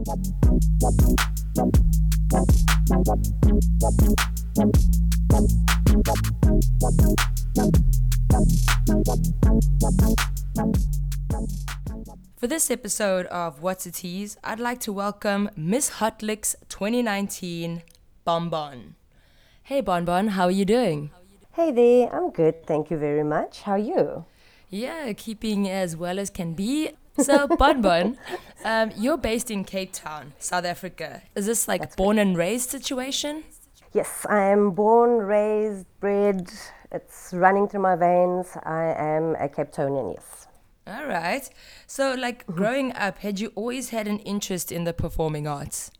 For this episode of What's a Tease, I'd like to welcome Miss Hot Licks 2019, Bonbon. Hey Bonbon, how are you doing? Hey there, I'm good, thank you very much. How are you? Yeah, keeping as well as can be. So, Bonbon, um, you're based in Cape Town, South Africa. Is this like That's born and raised situation? Yes, I am born, raised, bred. It's running through my veins. I am a Cape Townian, yes. All right. So, like growing up, had you always had an interest in the performing arts?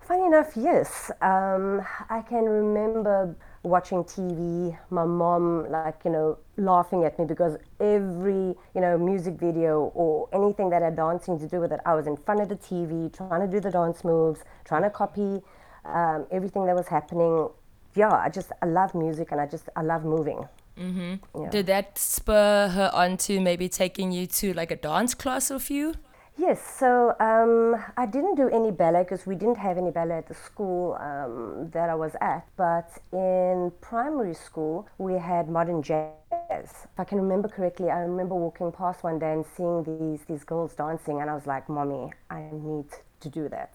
Funny enough, yes. Um, I can remember watching TV, my mom, like, you know, laughing at me because every, you know, music video or anything that had dancing to do with it, I was in front of the TV trying to do the dance moves, trying to copy um, everything that was happening. Yeah, I just, I love music and I just, I love moving. Mm-hmm. Yeah. Did that spur her on to maybe taking you to like a dance class or few? Yes, so um, I didn't do any ballet because we didn't have any ballet at the school um, that I was at. But in primary school, we had modern jazz. If I can remember correctly, I remember walking past one day and seeing these, these girls dancing, and I was like, Mommy, I need to do that.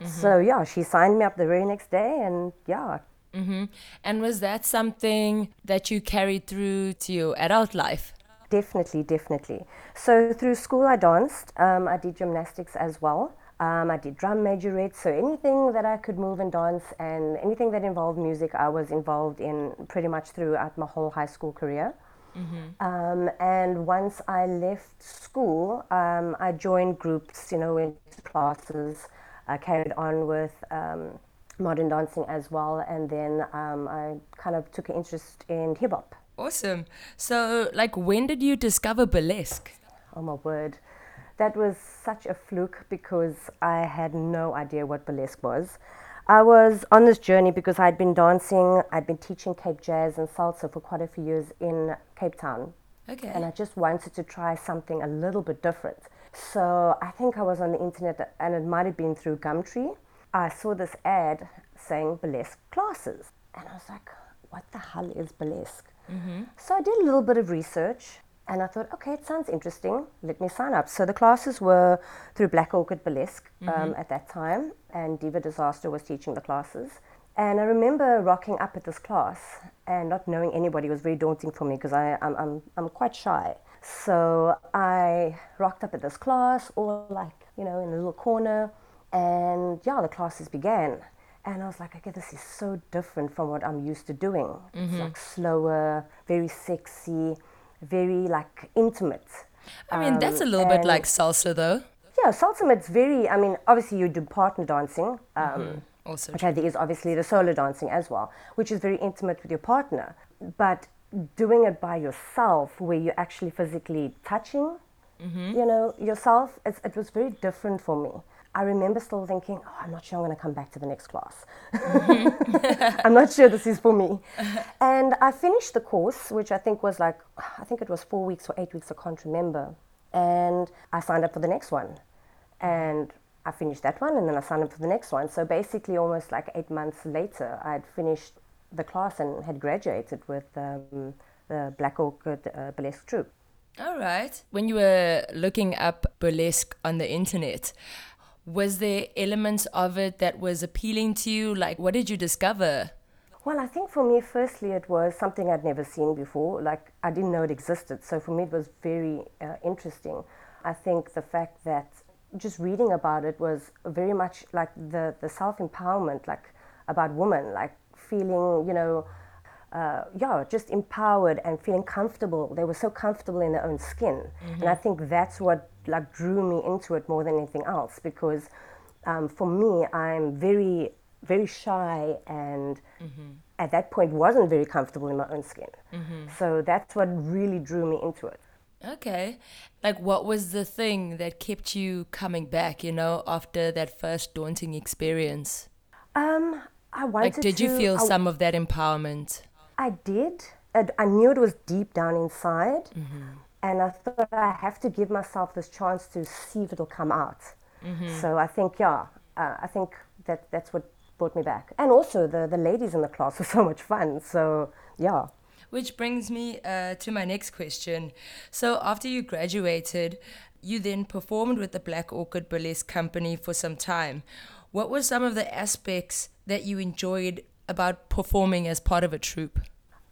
Mm-hmm. So, yeah, she signed me up the very next day, and yeah. Mm-hmm. And was that something that you carried through to your adult life? Definitely, definitely. So through school, I danced. Um, I did gymnastics as well. Um, I did drum majorette. So anything that I could move and dance, and anything that involved music, I was involved in pretty much throughout my whole high school career. Mm-hmm. Um, and once I left school, um, I joined groups. You know, went to classes. I carried on with um, modern dancing as well, and then um, I kind of took an interest in hip hop. Awesome. So, like, when did you discover burlesque? Oh my word. That was such a fluke because I had no idea what burlesque was. I was on this journey because I'd been dancing, I'd been teaching Cape Jazz and salsa for quite a few years in Cape Town. Okay. And I just wanted to try something a little bit different. So I think I was on the internet and it might have been through Gumtree. I saw this ad saying burlesque classes. And I was like, what the hell is burlesque? Mm-hmm. So I did a little bit of research and I thought, okay, it sounds interesting. Let me sign up. So the classes were through Black Orchid Burlesque um, mm-hmm. at that time, and Diva Disaster was teaching the classes. And I remember rocking up at this class and not knowing anybody was very daunting for me because I'm, I'm, I'm quite shy. So I rocked up at this class, all like, you know, in a little corner. And yeah, the classes began. And I was like, okay, this is so different from what I'm used to doing. Mm-hmm. It's like slower, very sexy, very like intimate. I mean, um, that's a little bit like salsa, though. Yeah, salsa, it's very, I mean, obviously you do partner dancing. Um, mm-hmm. Also, okay, there is obviously the solo dancing as well, which is very intimate with your partner. But doing it by yourself, where you're actually physically touching, mm-hmm. you know, yourself, it was very different for me. I remember still thinking, oh, I'm not sure I'm going to come back to the next class. Mm-hmm. I'm not sure this is for me. and I finished the course, which I think was like, I think it was four weeks or eight weeks, I can't remember. And I signed up for the next one. And I finished that one and then I signed up for the next one. So basically, almost like eight months later, I had finished the class and had graduated with um, the Black Orchid uh, Burlesque Troupe. All right. When you were looking up burlesque on the internet, was there elements of it that was appealing to you? Like, what did you discover? Well, I think for me, firstly, it was something I'd never seen before. Like, I didn't know it existed. So for me, it was very uh, interesting. I think the fact that just reading about it was very much like the, the self empowerment, like about women, like feeling, you know, uh, yeah, just empowered and feeling comfortable. They were so comfortable in their own skin, mm-hmm. and I think that's what like drew me into it more than anything else. Because um, for me, I'm very very shy and mm-hmm. At that point wasn't very comfortable in my own skin. Mm-hmm. So that's what really drew me into it. Okay. Like, what was the thing that kept you coming back, you know, after that first daunting experience? Um, I wanted Like, did to, you feel I, some of that empowerment? I did. I knew it was deep down inside. Mm-hmm. And I thought I have to give myself this chance to see if it'll come out. Mm-hmm. So I think, yeah, uh, I think that that's what brought me back. And also, the, the ladies in the class were so much fun. So, yeah. Which brings me uh, to my next question. So, after you graduated, you then performed with the Black Orchid Burlesque Company for some time. What were some of the aspects that you enjoyed about performing as part of a troupe?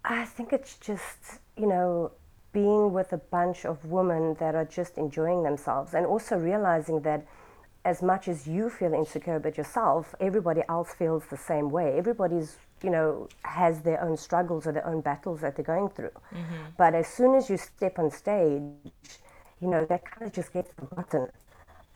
I think it's just, you know, being with a bunch of women that are just enjoying themselves and also realizing that as much as you feel insecure about yourself, everybody else feels the same way. Everybody's, you know, has their own struggles or their own battles that they're going through. Mm-hmm. But as soon as you step on stage, you know, that kind of just gets forgotten.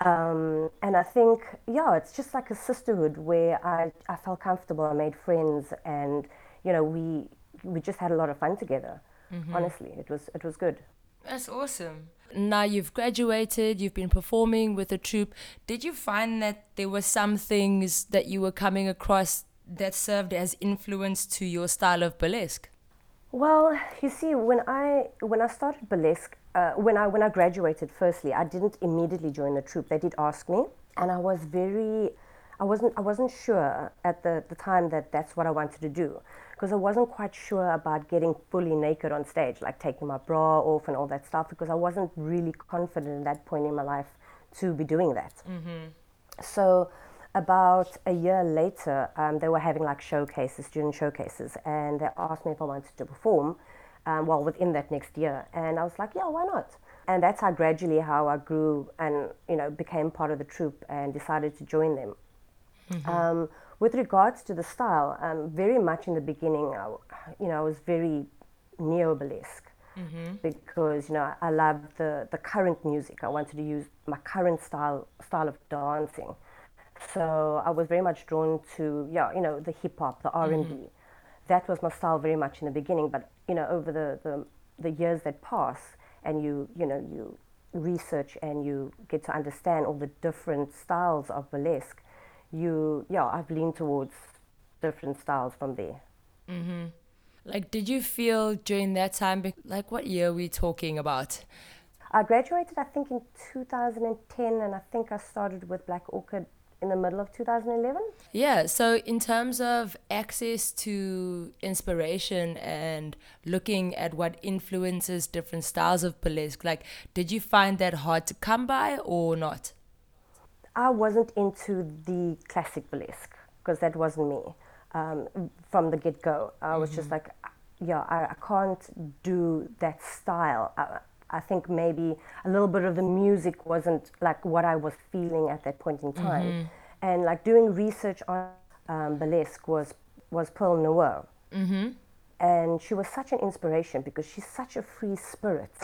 Um, and I think, yeah, it's just like a sisterhood where I, I felt comfortable, I made friends, and, you know, we, we just had a lot of fun together. Mm-hmm. Honestly, it was, it was good. That's awesome. Now you've graduated, you've been performing with a troupe. Did you find that there were some things that you were coming across that served as influence to your style of burlesque? Well, you see, when I when I started burlesque, uh, when I when I graduated, firstly, I didn't immediately join the troupe. They did ask me, and I was very, I wasn't I wasn't sure at the, the time that that's what I wanted to do because I wasn't quite sure about getting fully naked on stage, like taking my bra off and all that stuff, because I wasn't really confident at that point in my life to be doing that. Mm-hmm. So, about a year later, um, they were having like showcases, student showcases, and they asked me if I wanted to perform. Um, well, within that next year, and I was like, yeah, why not? And that's how gradually how I grew and you know became part of the troupe and decided to join them. Mm-hmm. Um, with regards to the style, um, very much in the beginning, I, you know, I was very neo-burlesque mm-hmm. because you know I love the the current music. I wanted to use my current style style of dancing, so I was very much drawn to yeah, you know, the hip hop, the R and B. Mm-hmm. That was my style very much in the beginning, but you know, over the, the the years that pass, and you you know you research and you get to understand all the different styles of burlesque you yeah i've leaned towards different styles from there. Mm-hmm. like did you feel during that time like what year are we talking about? I graduated i think in 2010 and i think i started with black orchid in the middle of 2011 yeah so in terms of access to inspiration and looking at what influences different styles of burlesque like did you find that hard to come by or not I wasn't into the classic burlesque because that wasn't me um, from the get go. I was mm-hmm. just like, yeah, I, I, can't do that style. I, I, think maybe a little bit of the music wasn't like what I was feeling at that point in time. Mm-hmm. And like doing research on um, burlesque was, was Perle Noire. Mm-hmm. And she was such an inspiration because she's such a free spirit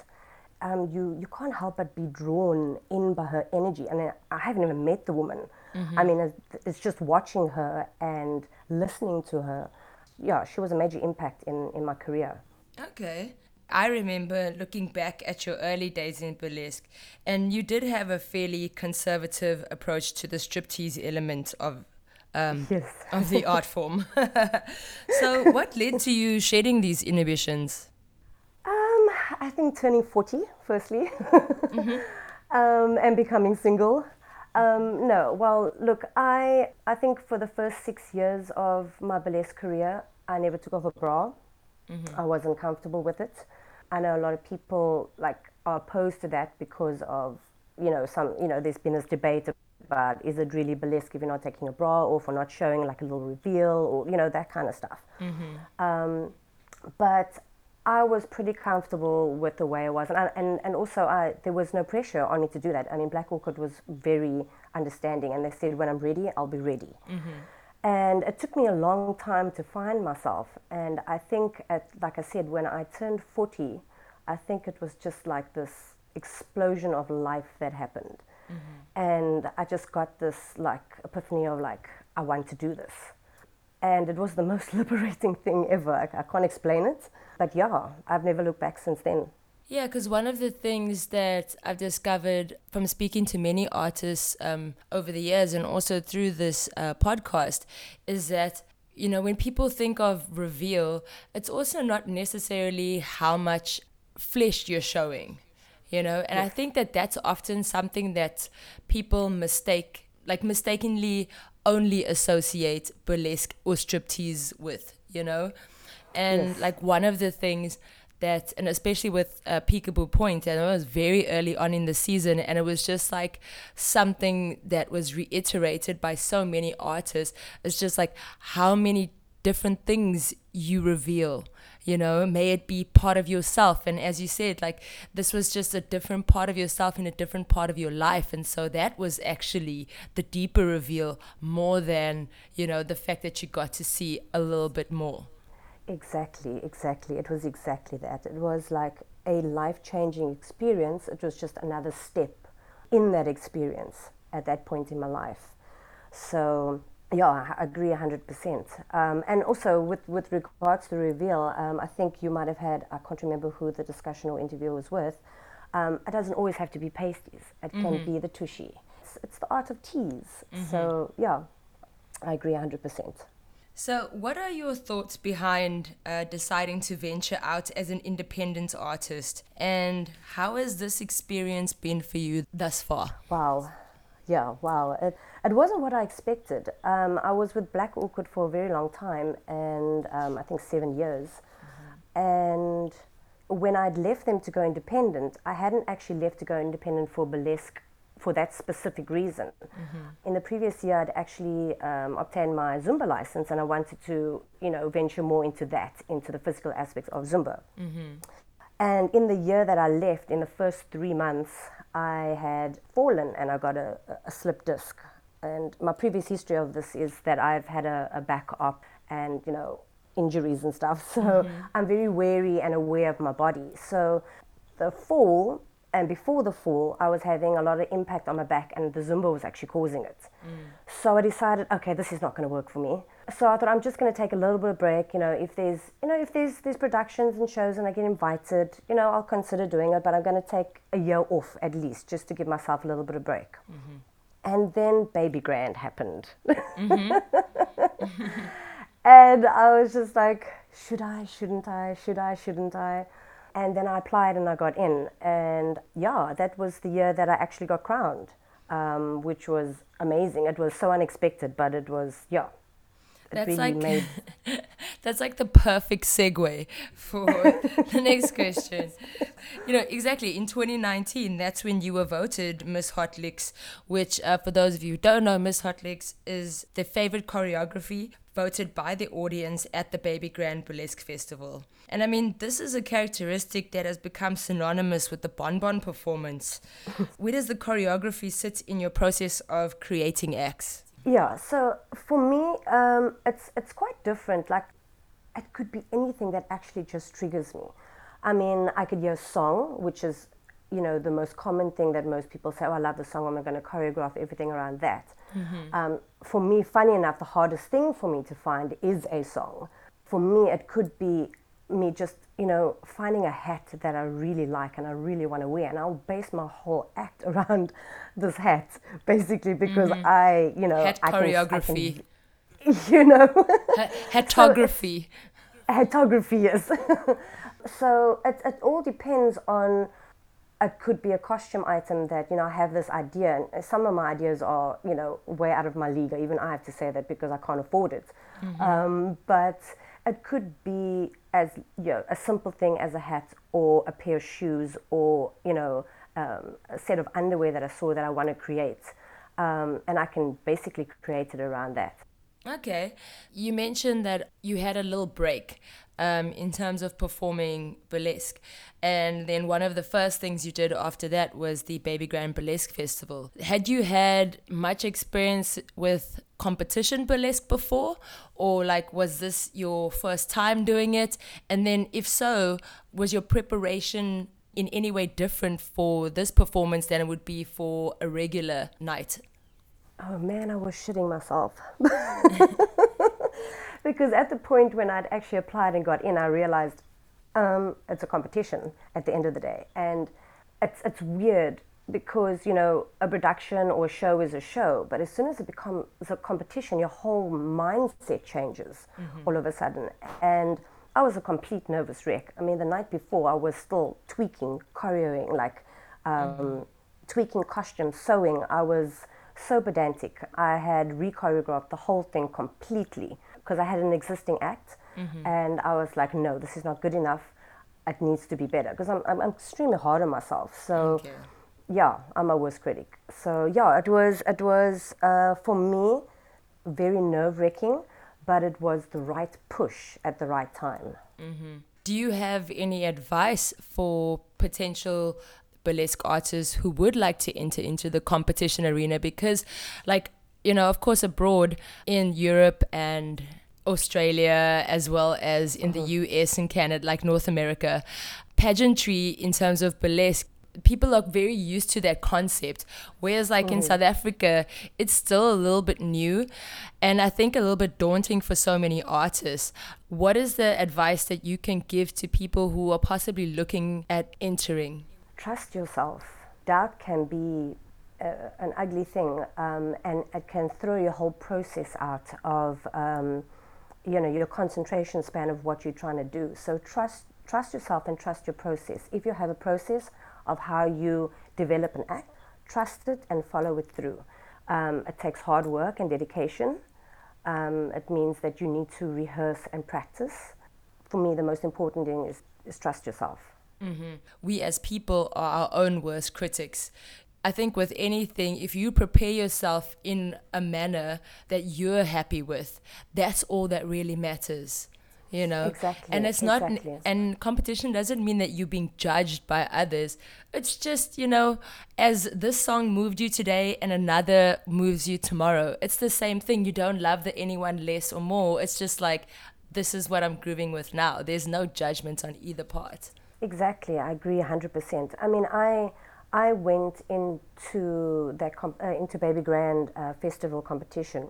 um, you you can't help but be drawn in by her energy. I And I haven't even met the woman. Mm-hmm. I mean, it's, it's, just watching her and listening to her. Yeah, she was a major impact in, in my career. Okay. I remember looking back at your early days in burlesque, and you did have a fairly conservative approach to the striptease element of um, yes. of the art form. so, what led to you shedding these inhibitions? I think turning 40, firstly, mm-hmm. um, and becoming single. Um, no, well, look, I, I think for the first six years of my burlesque career, I never took off a bra. Mm-hmm. I wasn't comfortable with it. I know a lot of people like are opposed to that because of, you know, some, you know, there's been this debate about is it really burlesque if you're not taking a bra or for not showing like a little reveal or, you know, that kind of stuff. Mm-hmm. Um, but I was pretty comfortable with the way I was, and I, and, and also I, there was no pressure on me to do that. I mean, Black Orchid was very understanding, and they said when I'm ready, I'll be ready. Mm-hmm. And it took me a long time to find myself, and I think, at, like I said, when I turned 40, I think it was just like this explosion of life that happened, mm-hmm. and I just got this like epiphany of like I want to do this and it was the most liberating thing ever. I, I can't explain it, but yeah, I've never looked back since then. Yeah, because one of the things that I've discovered from speaking to many artists um, over the years and also through this uh, podcast is that, you know, when people think of reveal, it's also not necessarily how much flesh you're showing, you know, and yes. I think that that's often something that people mistake like mistakenly only associate burlesque or striptease with, you know? And Yes. like one of the things that, and especially with uh, Peekaboo Point, and it was very early on in the season, and it was just like something that was reiterated by so many artists. It's just like how many different things you reveal you know may it be part of yourself and as you said like this was just a different part of yourself in a different part of your life and so that was actually the deeper reveal more than you know the fact that you got to see a little bit more Exactly, exactly. It was exactly that. It was like a life changing experience. It was just another step in that experience at that point in my life. So, yeah, I agree 100%. Um, and also, with, with regards to the reveal, um, I think you might have had, I can't remember who the discussion or interview was with. Um, it doesn't always have to be pasties, it can be the tushy. It's, it's the art of tease. So, yeah, I agree 100%. so what are your thoughts behind uh, deciding to venture out as an independent artist and how has this experience been for you thus far Wow. Yeah, wow. It, it wasn't what I expected. Um, I was with Black Orchid for a very long time, and um, I think seven years. And when I'd left them to go independent, I hadn't actually left to go independent for burlesque for that specific reason. In the previous year, I'd actually um, obtained my Zumba license, and I wanted to, you know, venture more into that, into the physical aspects of Zumba. And in the year that I left, in the first three months, I had fallen and I got a, a slip disc. And my previous history of this is that I've had a, a back op and, you know, injuries and stuff. So mm-hmm. I'm very wary and aware of my body. So the fall, and before the fall, I was having a lot of impact on my back, and the Zumba was actually causing it. Mm. So I decided, okay, this is not going to work for me. So I thought I'm just going to take a little bit of break. You know, if there's, you know, if there's there's productions and shows and I get invited, you know, I'll consider doing it. But I'm going to take a year off at least, just to give myself a little bit of break. And then Baby Grand happened. and I was just like, should I, shouldn't I, should I, shouldn't I? And then I applied and I got in. And yeah, that was the year that I actually got crowned, um, which was amazing. It was so unexpected, but it was, yeah. That's really like made that's like the perfect segue for the next question. You know, exactly in 2019, that's when you were voted Miss Hot Licks, which, uh, for those of you who don't know, Miss Hot Licks is the favorite choreography voted by the audience at the Baby Grand Burlesque Festival. And I mean, this is a characteristic that has become synonymous with the Bon Bon performance. Where does the choreography sit in your process of creating acts? Yeah, so for me, um, it's it's quite different. Like, it could be anything that actually just triggers me. I mean, I could hear a song, which is, you know, the most common thing that most people say. Oh, I love the song. I'm going to choreograph everything around that. Um, for me, funny enough, the hardest thing for me to find is a song. For me, it could be me just, you know, finding a hat that I really like and I really want to wear, and I'll base my whole act around this hat, basically, because I, you know, Hat I can- I can- choreography. you know, Ha- Hatography. photography yes. so it, it all depends on it could be a costume item that you know I have this idea and some of my ideas are you know way out of my league even I have to say that because I can't afford it um, but it could be as you know a simple thing as a hat or a pair of shoes or you know um, a set of underwear that I saw that I want to create. Um, and I can basically create it around that. Okay. You mentioned that you had a little break um, in terms of performing burlesque. And then one of the first things you did after that was the Baby Grand Burlesque Festival. Had you had much experience with competition burlesque before? Or like was this your first time doing it? And then if so, was your preparation in any way different for this performance than it would be for a regular night? Oh man, I was shitting myself. because at the point when I'd actually applied and got in, I realized um, it's a competition at the end of the day. And it's, it's weird because, you know, a production or a show is a show, but as soon as it becomes a competition, your whole mindset changes all of a sudden. And I was a complete nervous wreck. I mean, the night before, I was still tweaking, choreoing, like um, tweaking costumes, sewing. I was so pedantic. I had re-choreographed the whole thing completely because I had an existing act, mm-hmm. and I was like, no, this is not good enough. It needs to be better because I'm, I'm, I'm extremely hard on myself. So. Yeah, I'm a worst critic. So yeah, it was it was uh, for me very nerve wracking, but it was the right push at the right time. Mm-hmm. Do you have any advice for potential burlesque artists who would like to enter into the competition arena? Because, like, you know, of course, abroad in Europe and Australia, as well as in uh-huh. the US and Canada, like North America, pageantry in terms of burlesque people are very used to that concept whereas like mm. in south africa it's still a little bit new and i think a little bit daunting for so many artists what is the advice that you can give to people who are possibly looking at entering trust yourself doubt can be uh, an ugly thing um, and it can throw your whole process out of um, you know your concentration span of what you're trying to do so trust trust yourself and trust your process if you have a process of how you develop an act, trust it and follow it through. Um, it takes hard work and dedication. Um, it means that you need to rehearse and practice. For me, the most important thing is, is trust yourself. Mm-hmm. We as people are our own worst critics. I think with anything, if you prepare yourself in a manner that you're happy with, that's all that really matters you know? Exactly and it's exactly. not and competition doesn't mean that you're being judged by others. It's just you know as this song moved you today and another moves you tomorrow it's the same thing. You don't love the anyone less or more. It's just like this is what i'm grooving with now. There's no judgment on either part. Exactly i agree 100% i mean i i went into that comp- uh, into baby grand uh, festival competition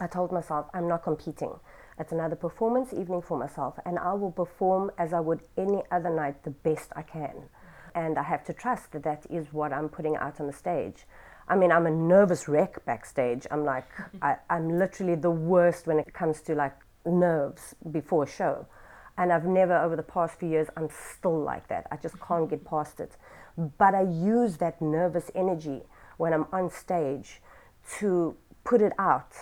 i told myself i'm not competing it's another performance evening for myself, and I will perform as I would any other night the best I can. And I have to trust that that is what I'm putting out on the stage. I mean, I'm a nervous wreck backstage. I'm like, I, I'm literally the worst when it comes to like nerves before a show. And I've never, over the past few years, I'm still like that. I just can't get past it. But I use that nervous energy when I'm on stage to put it out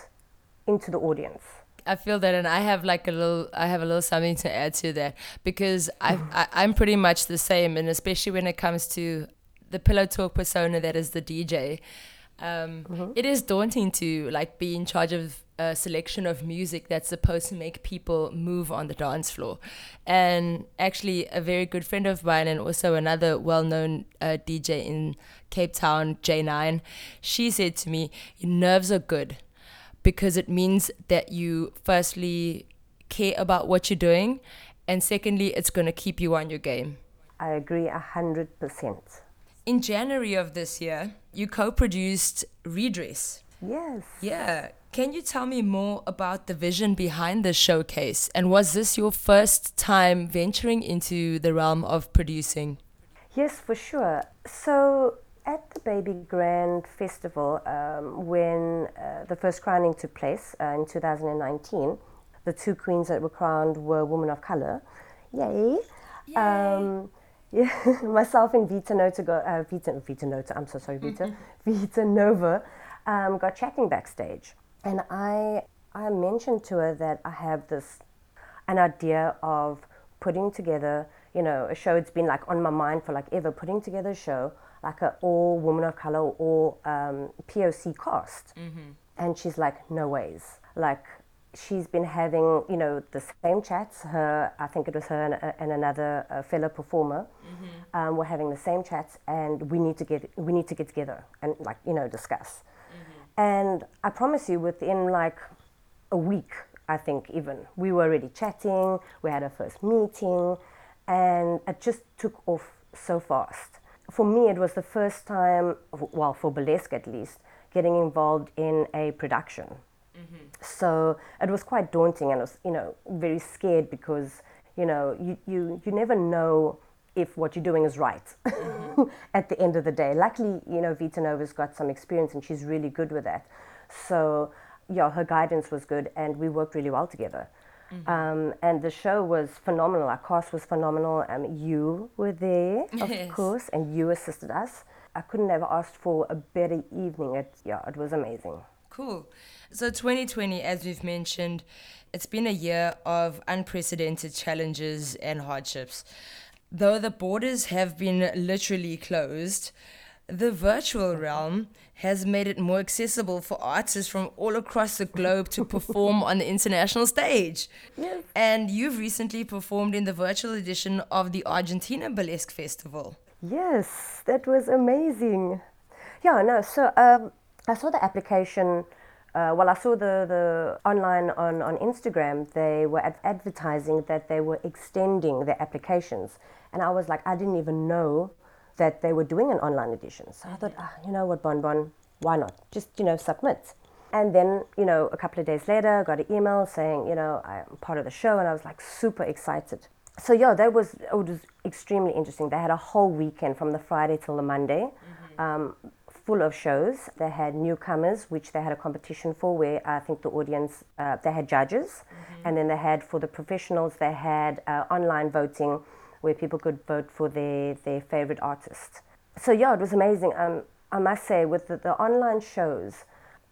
into the audience. I feel that, and I have like a little, I have a little something to add to that because I, I I'm pretty much the same, and especially when it comes to the pillow talk persona that is the DJ. Um, mm-hmm. it is daunting to like be in charge of a selection of music that's supposed to make people move on the dance floor. And actually, a very good friend of mine and also another well-known uh, DJ in Cape Town, J9, she said to me, "Your nerves are good." because it means that you firstly care about what you're doing and secondly it's going to keep you on your game i agree 100% in january of this year you co-produced redress yes yeah can you tell me more about the vision behind this showcase and was this your first time venturing into the realm of producing yes for sure so at the Baby Grand Festival, um, when uh, the first crowning took place uh, in 2019, the two queens that were crowned were women of color. Yay! Yay. Um, yeah, myself and Vita Nova, go, uh, Vita, Vita Nova, I'm so sorry, Vita, mm-hmm. Vita Nova, um, got chatting backstage. And I, I mentioned to her that I have this, an idea of putting together, you know, a show. It's been like on my mind for like ever, putting together a show like a all woman of color or um, POC cast. Mm-hmm. And she's like, no ways. Like she's been having, you know, the same chats. Her, I think it was her and, uh, and another uh, fellow performer, mm-hmm. um, were having the same chats, and we need to get we need to get together and like you know discuss. And I promise you, within like a week, I think even we were already chatting. We had our first meeting, and it just took off so fast for me, it was the first time, well, for burlesque at least, getting involved in a production. Mm-hmm. So it was quite daunting, and I was, you know, very scared because, you know, you, you, you never know if what you're doing is right mm-hmm. at the end of the day. Luckily, you know, Vita Nova's got some experience and she's really good with that. So, yeah, her guidance was good, and we worked really well together. Mm-hmm. Um, and the show was phenomenal. Our cast was phenomenal. Um, you were there, of yes. course, and you assisted us. I couldn't have asked for a better evening. It, yeah, it was amazing. Cool. So 2020, as we've mentioned, it's been a year of unprecedented challenges and hardships. Though the borders have been literally closed, the virtual realm has made it more accessible for artists from all across the globe to perform on the international stage. Yes. And you've recently performed in the virtual edition of the Argentina Burlesque Festival. Yes, that was amazing. Yeah, no, so um, I saw the application. Uh, well, I saw the, the online on, on Instagram, they were ad- advertising that they were extending their applications. And I was like, I didn't even know that they were doing an online edition. So I thought, ah, you know what, Bon Bon, why not? Just, you know, submit. And then, you know, a couple of days later, I got an email saying, you know, I'm part of the show, and I was like super excited. So yeah, that was it was extremely interesting. They had a whole weekend from the Friday till the Monday, mm-hmm. um, full of shows. They had newcomers, which they had a competition for, where I think the audience uh, they had judges, mm-hmm. and then they had for the professionals they had uh, online voting where people could vote for their, their favorite artist. So yeah, it was amazing. Um, I must say, with the, the online shows,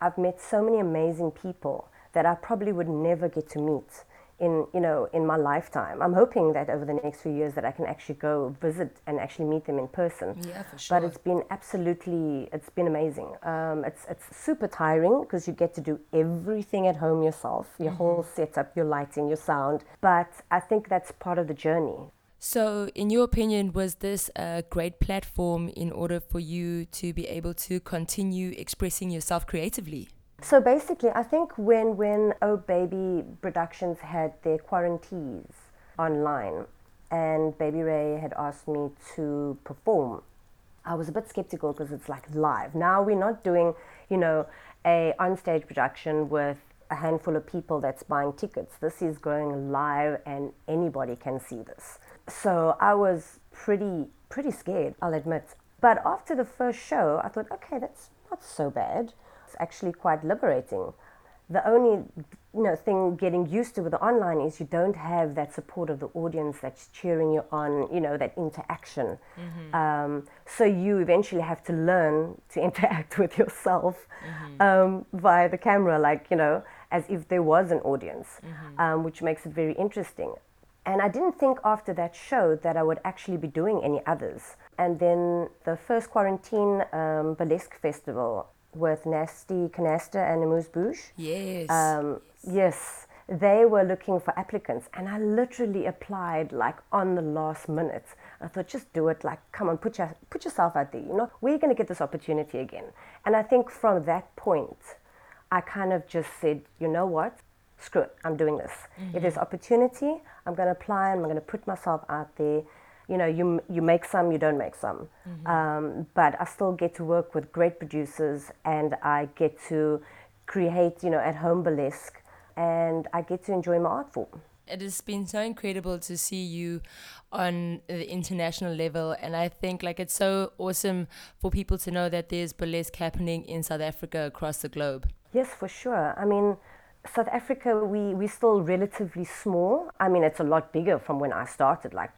I've met so many amazing people that I probably would never get to meet in you know in my lifetime. I'm hoping that over the next few years that I can actually go visit and actually meet them in person. Yeah, for sure. But it's been absolutely it's been amazing. Um, it's it's super tiring because you get to do everything at home yourself, your mm-hmm. whole setup, your lighting, your sound. But I think that's part of the journey. So, in your opinion, was this a great platform in order for you to be able to continue expressing yourself creatively? So basically, I think when when Oh Baby Productions had their quarantines online, and Baby Ray had asked me to perform, I was a bit skeptical because it's like live. Now we're not doing, you know, a on-stage production with a handful of people that's buying tickets. This is going live, and anybody can see this. So I was pretty pretty scared, I'll admit. But after the first show, I thought, okay, that's not so bad. Actually quite liberating. The only you know thing getting used to with the online is you don't have that support of the audience that's cheering you on, you know, that interaction. Mm-hmm. Um, so you eventually have to learn to interact with yourself mm-hmm. um, via the camera, like you know, as if there was an audience, mm-hmm. um, which makes it very interesting. And I didn't think after that show that I would actually be doing any others. And then the first quarantine um, burlesque festival with Nasty Canasta and Amuse Bouche. Yes. Um, yes. They were looking for applicants, and I literally applied like on the last minute. I thought, just do it. Like, come on, put your put yourself out there. You know, we're going to get this opportunity again. And I think from that point, I kind of just said, you know what? screw it, I'm doing this. Mm-hmm. If there's opportunity, I'm going to apply and I'm going to put myself out there. You know, you, you make some, you don't make some. Mm-hmm. Um, but I still get to work with great producers and I get to create, you know, at home burlesque and I get to enjoy my art form. It has been so incredible to see you on the international level and I think like it's so awesome for people to know that there's burlesque happening in South Africa across the globe. Yes, for sure. I mean, South Africa, we, we're still relatively small. I mean, it's a lot bigger from when I started, like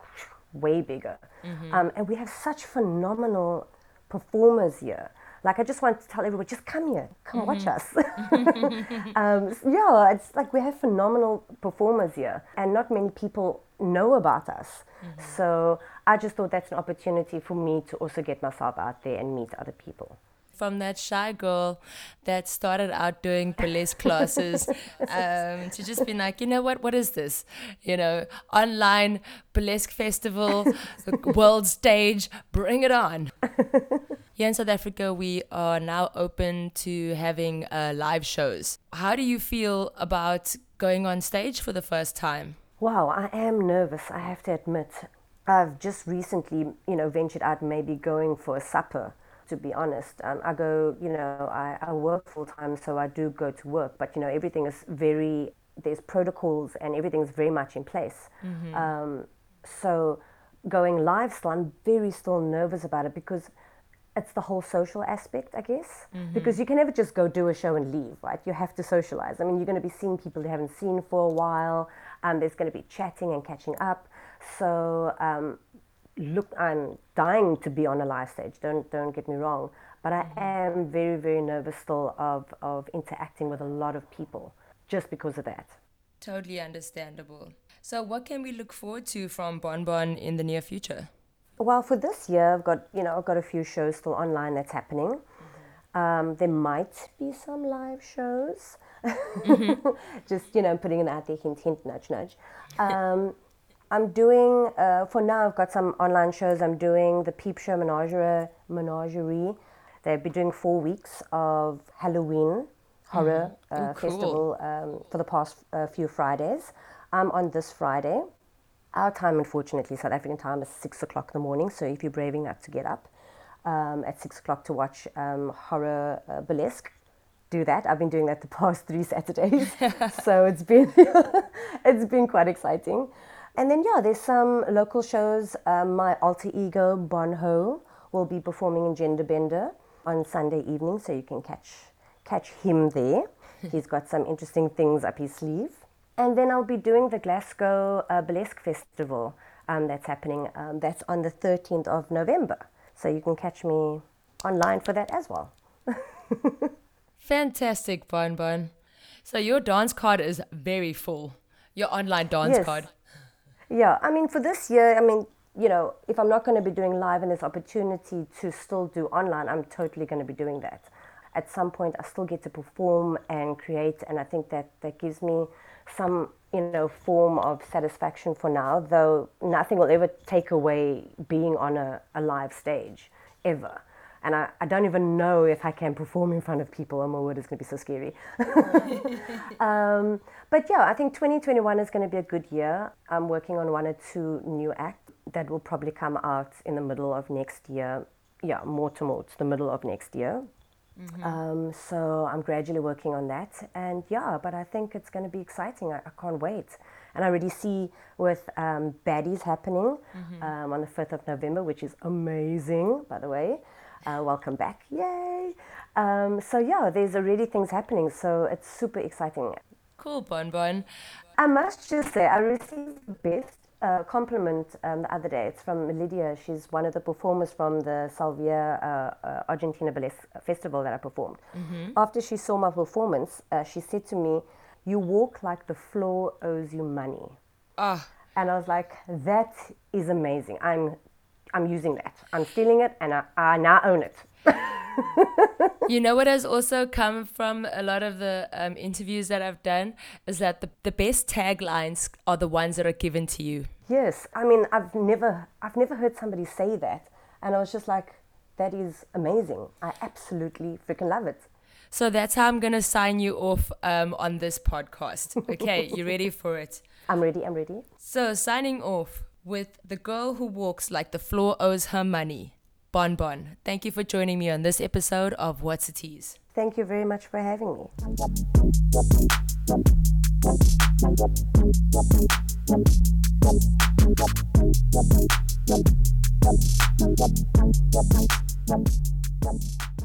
way bigger. Mm-hmm. Um, and we have such phenomenal performers here. Like, I just want to tell everybody, just come here, come mm-hmm. watch us. um, yeah, it's like we have phenomenal performers here, and not many people know about us. Mm-hmm. So I just thought that's an opportunity for me to also get myself out there and meet other people from that shy girl that started out doing burlesque classes um, to just be like, you know what, what is this? You know, online burlesque festival, world stage, bring it on. Here in South Africa, we are now open to having uh, live shows. How do you feel about going on stage for the first time? Wow, I am nervous, I have to admit. I've just recently, you know, ventured out maybe going for a supper to be honest. Um, I go, you know, I, I work full time, so I do go to work, but, you know, everything is very, there's protocols and everything's very much in place. Mm-hmm. Um, so going live still, I'm very still nervous about it because it's the whole social aspect, I guess. Mm-hmm. Because you can never just go do a show and leave, right? You have to socialize. I mean, you're going to be seeing people you haven't seen for a while. Um, there's going to be chatting and catching up. So um, look, I'm dying to be on a live stage. Don't don't get me wrong, but I am very very nervous still of of interacting with a lot of people just because of that. Totally understandable. So, what can we look forward to from Bon Bon in the near future? Well, for this year, I've got you know I've got a few shows still online that's happening. Um, there might be some live shows. Just you know, putting it out there, hint, hint, nudge, nudge. Um, I'm doing uh, for now. I've got some online shows. I'm doing the Peep Show Menagerie. Menagerie. They've been doing four weeks of Halloween horror uh, Ooh, cool. festival um, for the past uh, few Fridays. I'm on this Friday. Our time, unfortunately, South African time is six o'clock in the morning. So if you're brave enough to get up um, at six o'clock to watch um, horror uh, burlesque, do that. I've been doing that the past three Saturdays, so it's been it's been quite exciting. And then yeah, there's some local shows. Um, my alter ego Bon Ho will be performing in Gender Bender on Sunday evening, so you can catch catch him there. He's got some interesting things up his sleeve. And then I'll be doing the Glasgow uh, Burlesque Festival um, that's happening. Um, that's on the 13th of November. So you can catch me online for that as well. Fantastic, Bon Bon. So, your dance card is very full. Your online dance Yes. card. Yeah, I mean, for this year, I mean, you know, if I'm not going to be doing live and there's opportunity to still do online, I'm totally going to be doing that. At some point, I still get to perform and create, and I think that that gives me some, you know, form of satisfaction for now. Though nothing will ever take away being on a, a live stage, ever. And I, I don't even know if I can perform in front of people. Oh my word, it's going to be so scary. Um, but yeah, I think 2021 is going to be a good year. I'm working on one or two new acts that will probably come out in the middle of next year. Yeah, more towards the middle of next year. Um, so I'm gradually working on that. And yeah, but I think it's going to be exciting. I, I can't wait. And I already see with um, Baddies happening um, on the 5th of November, which is amazing, by the way. Uh, welcome back. Yay. Um, so yeah, there's already things happening. So it's super exciting. Cool, Bon Bon. I must just say, I received the best uh, compliment um, the other day. It's from Lydia. She's one of the performers from the Salvia uh, uh, Argentina Burlesque Festival that I performed. After she saw my performance, uh, she said to me, You walk like the floor owes you money. Ah, And I was like, That is amazing. I'm, I'm using that. I'm stealing it and I, I now own it. you know what has also come from a lot of the um, interviews that I've done is that the, the best taglines are the ones that are given to you. Yes, I mean, I've never, I've never heard somebody say that, and I was just like, that is amazing. I absolutely freaking love it. So that's how I'm going to sign you off um, on this podcast. Okay, you ready for it? I'm ready. I'm ready. So, signing off with The Girl Who Walks Like the Floor Owes Her Money, Bon Bon. Thank you for joining me on this episode of What's a Tease. Thank you very much for having me. Thank you.